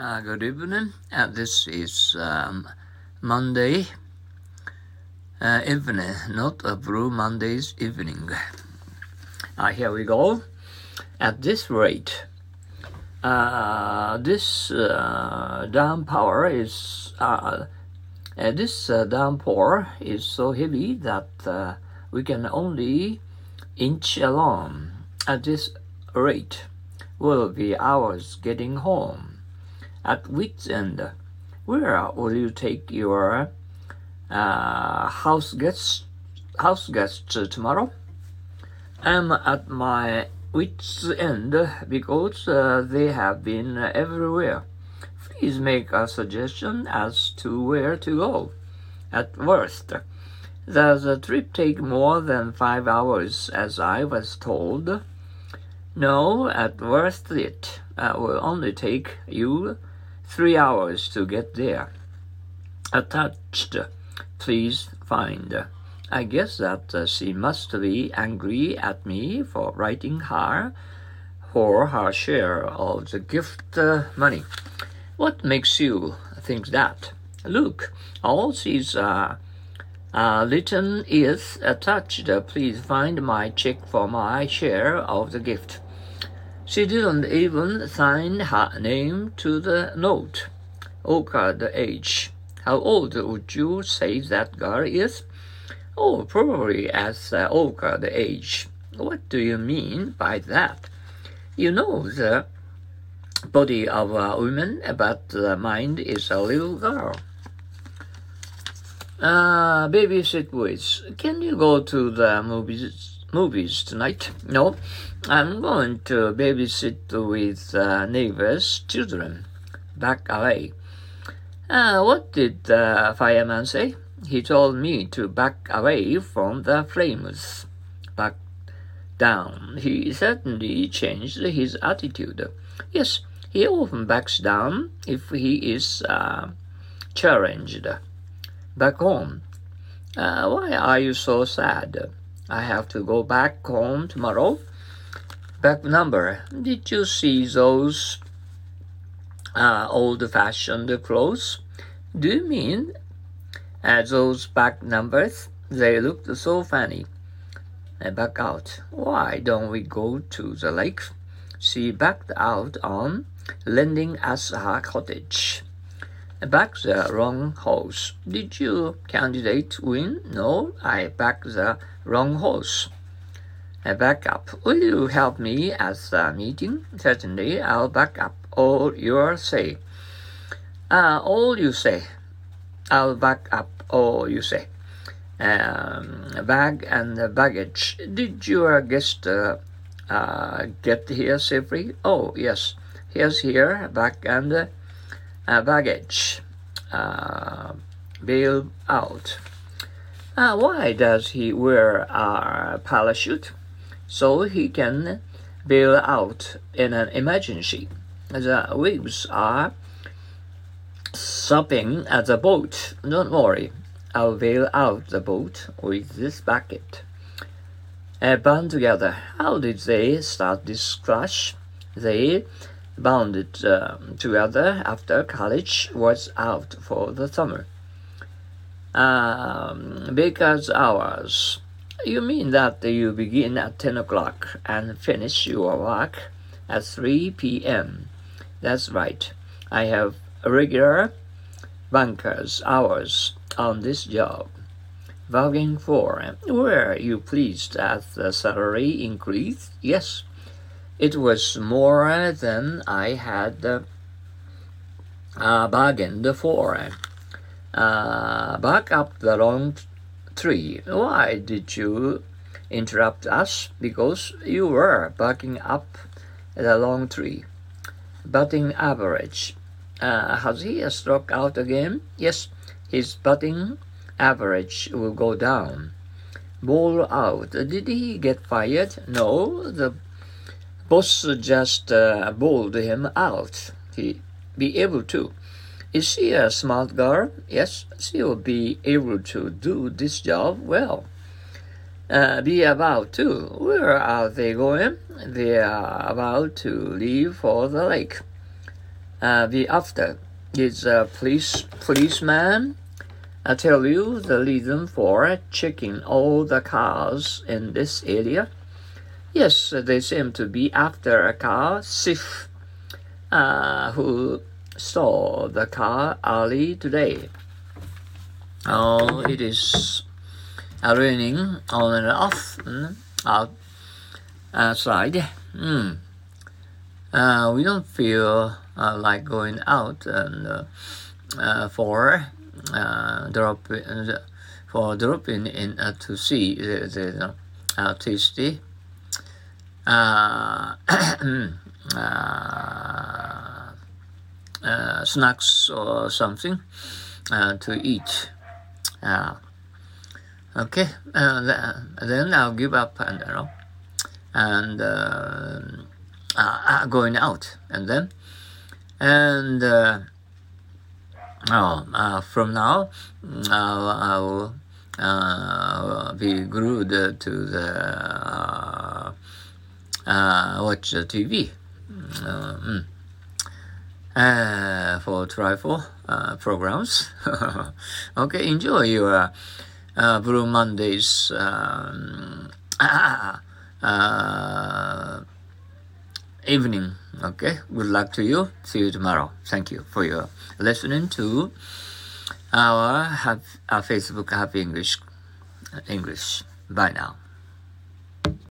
Uh, good evening. Uh, this is um, Monday uh, evening, not a Blue Monday's evening. Uh, here we go. At this rate, uh, this uh, downpour is this downpour is so heavy that we can only inch along. At this rate, will be hours getting home at wit's end. Where will you take your uh, house guests house guests tomorrow? I'm at my wit's end because uh, they have been everywhere. Please make a suggestion as to where to go. At worst, does the trip take more than five hours, as I was told? No, at worst it uh, will only take you three hours to get there. Attached, please find. I guess that uh, she must be angry at me for writing her for her share of the gift uh, money. What makes you think that? Look, all she's uh, uh, written is attached. Please find my check for my share of the gift. She didn't even sign her name to the note. Oka the age. How old would you say that girl is? Oh, probably as uh, Oka the age. What do you mean by that? You know the body of a woman, but the mind is a little girl. Uh, babysit boys, can you go to the movies movies tonight? No, I'm going to babysit with uh, neighbors' children. Back away. Uh, what did the fireman say? He told me to back away from the flames. Back down. He certainly changed his attitude. Yes, he often backs down if he is uh, challenged. Back home. Uh, why are you so sad? I have to go back home tomorrow. Back number. Did you see those uh, old-fashioned clothes? Do you mean uh, those back numbers? They looked so funny. I back out. Why don't we go to the lake? She backed out on lending us her cottage. I backed the wrong horse. Did you candidate win? No, I backed the wrong horse. I back up. Will you help me at the meeting? Certainly, I'll back up all you say. Uh, all you say. I'll back up all you say. Um, bag and baggage. Did your guest uh, uh, get here safely? Oh, yes. Here's here, back and uh, baggage. Uh, bail out. Uh, why does he wear a parachute? So he can bail out in an emergency. The waves are supping at the boat. Don't worry, I'll bail out the boat with this bucket. Uh, band together. How did they start this crash? They bounded uh, together after college was out for the summer. Um, because hours. You mean that you begin at 10 o'clock and finish your work at 3 p.m. That's right. I have regular bankers' hours on this job. Voguing for, were you pleased at the salary increase? Yes. It was more than I had uh, bargained for. Uh, back up the long tree. Why did you interrupt us? Because you were backing up the long tree. Batting average. Uh, has he struck out again? Yes, his batting average will go down. Bawl out. Did he get fired? No, the boss just uh, bowled him out. He be able to. Is she a smart girl? Yes, she will be able to do this job well. Uh, be about to. Where are they going? They are about to leave for the lake. uh, the after is a police policeman. I tell you the reason for checking all the cars in this area. Yes, they seem to be after a car thief uh, who saw the car early today. Oh, it is uh, raining on and off mm, out outside. Mm. Uh, we don't feel uh, like going out and uh, uh, for uh, drop for dropping in to see the, the uh, tasty snacks or something to eat. okay, then I'll give up and you know, and uh, going out, and then and uh, oh, uh, from now I will uh, be glued to the watch the TV. Mm. Uh, for trifle uh, programs. okay, enjoy your uh, Blue Mondays um, evening. Okay, good luck to you. See you tomorrow. Thank you for your listening to our, our Facebook Happy English English. Bye now.